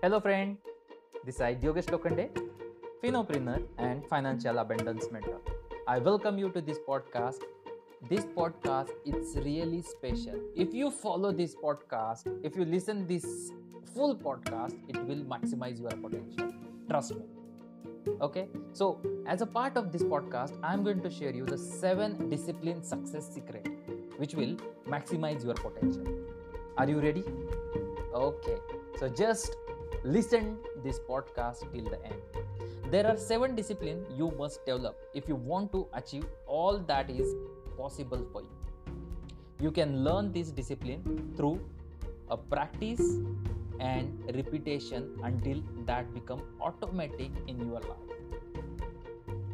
Hello, friend. This is Yogesh Lokhande, Finopreneur and Financial Abundance Mentor. I welcome you to this podcast. This podcast it's really special. If you follow this podcast, if you listen this full podcast, it will maximize your potential. Trust me. Okay, so as a part of this podcast, I'm going to share you the seven discipline success secret, which will maximize your potential. Are you ready? Okay, so just listen this podcast till the end. There are seven disciplines you must develop if you want to achieve all that is possible for you. You can learn this discipline through a practice and repetition until that become automatic in your life.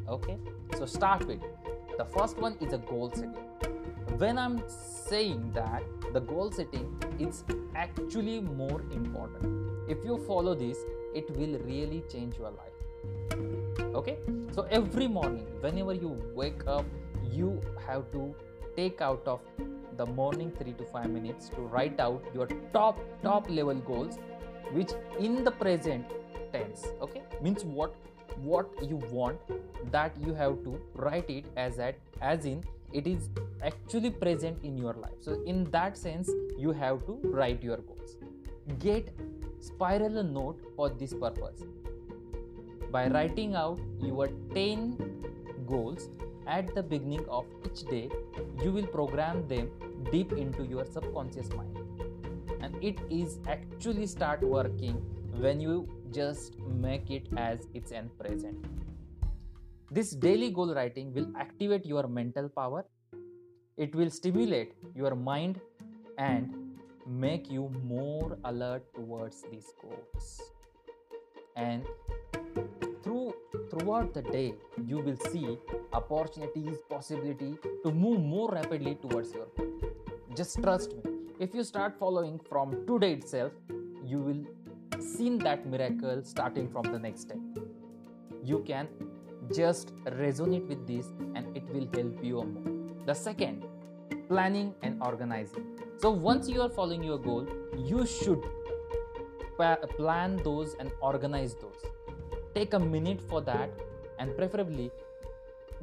Okay, so start with the first one is a goal setting. When I'm saying that the goal setting is actually more important. If you follow this, it will really change your life. Okay, so every morning, whenever you wake up, you have to take out of the morning 3 to 5 minutes to write out your top top level goals which in the present tense okay means what what you want that you have to write it as at as in it is actually present in your life. So in that sense you have to write your goals. Get spiral note for this purpose. By writing out your 10 goals at the beginning of each day you will program them deep into your subconscious mind. And it is actually start working when you just make it as its end present this daily goal writing will activate your mental power. It will stimulate your mind and make you more alert towards these goals. And through throughout the day you will see opportunities possibility to move more rapidly towards your goal. Just trust me if you start following from today itself you will see that miracle starting from the next day. you can just resonate with this and it will help you more. The second planning and organizing. So once you are following your goal you should plan those and organize those. Take a minute for that and preferably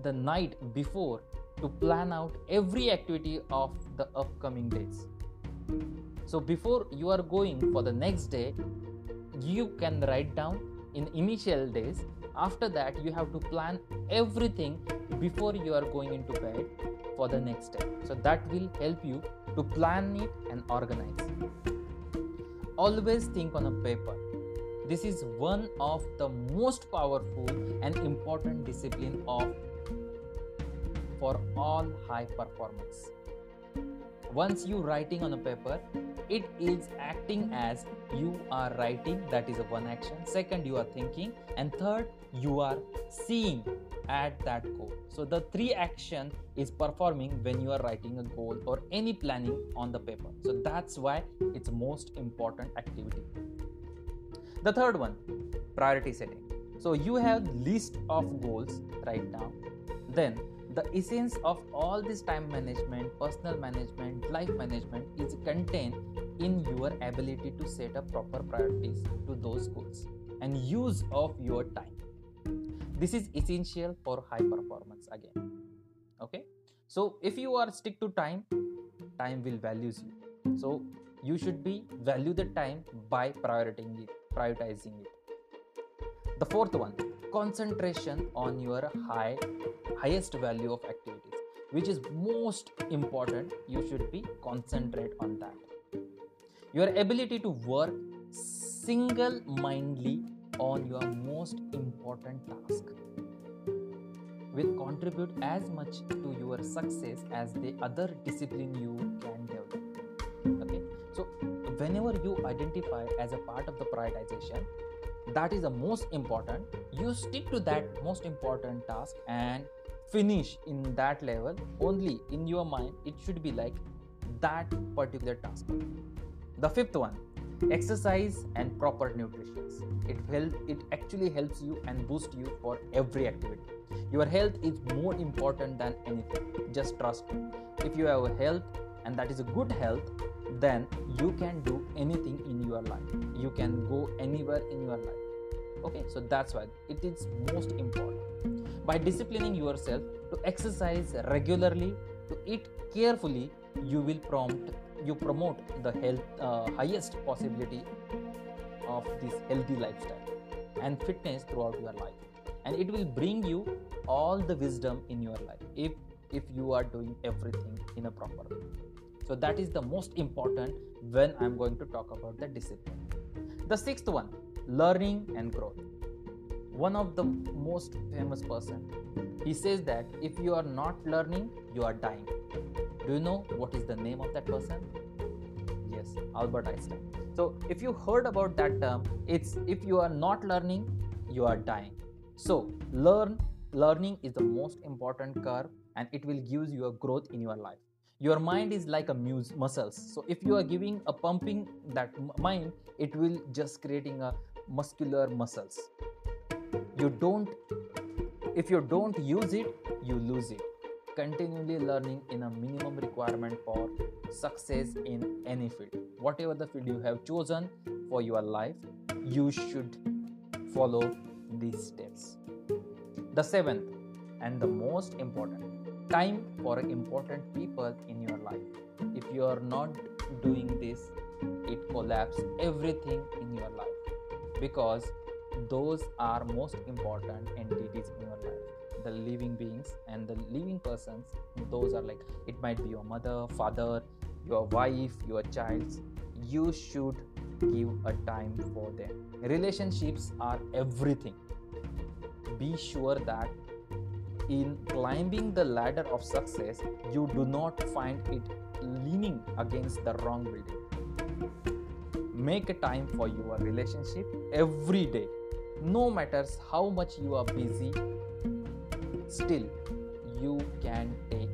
the night before to plan out every activity of the upcoming days. So before you are going for the next day you can write down in initial days after that you have to plan everything before you are going into bed for the next day. So that will help you to plan it and organize. Always think on a paper. This is one of the most powerful and important discipline of for all high performance. Once you writing on a paper, it is acting as you are writing, that is a one action. Second, you are thinking, and third, you are seeing at that goal. So the three action is performing when you are writing a goal or any planning on the paper. So that's why it's most important activity. The third one, priority setting. So you have list of goals right now. Then the essence of all this time management personal management life management is contained in your ability to set up proper priorities to those goals and use of your time. This is essential for high performance again. Okay? So if you are stick to time time will values you. So you should be value the time by prioritizing it prioritizing it. The fourth one concentration on your high highest value of activities which is most important you should be concentrate on that. Your ability to work single mindedly on your most important task will contribute as much to your success as the other discipline you can develop. Okay so whenever you identify as a part of the prioritization that is the most important. You stick to that most important task and finish in that level only in your mind. It should be like that particular task. The fifth one exercise and proper nutrition. It help it actually helps you and boost you for every activity. Your health is more important than anything. Just trust me. If you have a health and that is a good health then you can do anything in your life. You can go anywhere in your life. Okay so that's why it is most important. By disciplining yourself to exercise regularly to eat carefully you will prompt you promote the health uh, highest possibility of this healthy lifestyle and fitness throughout your life. And it will bring you all the wisdom in your life if if you are doing everything in a proper way so that is the most important when i'm going to talk about the discipline. The sixth one learning and growth. One of the most famous person he says that if you are not learning you are dying. Do you know what is the name of that person? Yes albert einstein. So if you heard about that term it's if you are not learning you are dying. So learn learning is the most important curve and it will give you a growth in your life your mind is like a muse muscles. So if you are giving a pumping that mind it will just creating a muscular muscles. You don't if you don't use it you lose it. Continually learning in a minimum requirement for success in any field. Whatever the field you have chosen for your life you should follow these steps. The seventh and the most important time for important people in your life. If you are not doing this, it collapses everything in your life. Because those are most important entities in your life. The living beings and the living persons those are like it might be your mother father your wife your child you should give a time for them. Relationships are everything. Be sure that in climbing the ladder of success, you do not find it leaning against the wrong building. Make a time for your relationship every day. No matters how much you are busy, still you can take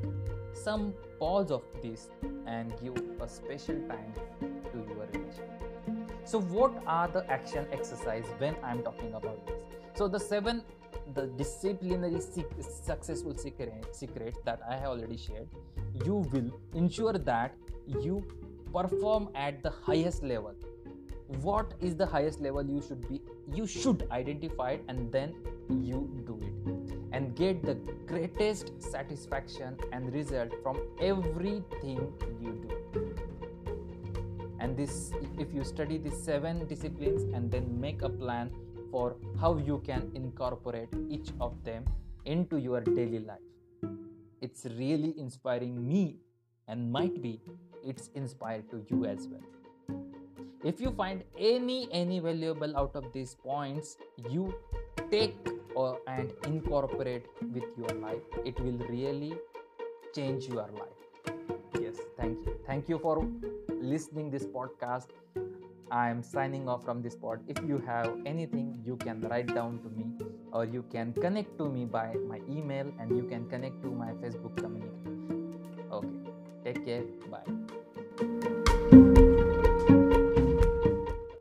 some pause of this and give a special time to your relationship. So, what are the action exercise when I'm talking about this? So, the seven the disciplinary successful secret, secret that I have already shared, you will ensure that you perform at the highest level. What is the highest level you should be? You should identify it and then you do it and get the greatest satisfaction and result from everything you do. And this, if you study these seven disciplines and then make a plan for how you can incorporate each of them into your daily life. It's really inspiring me and might be it's inspired to you as well. If you find any any valuable out of these points, you take or and incorporate with your life. It will really change your life. Yes, thank you. Thank you for listening this podcast I am signing off from this pod. If you have anything, you can write down to me or you can connect to me by my email and you can connect to my Facebook community. Okay, take care. Bye.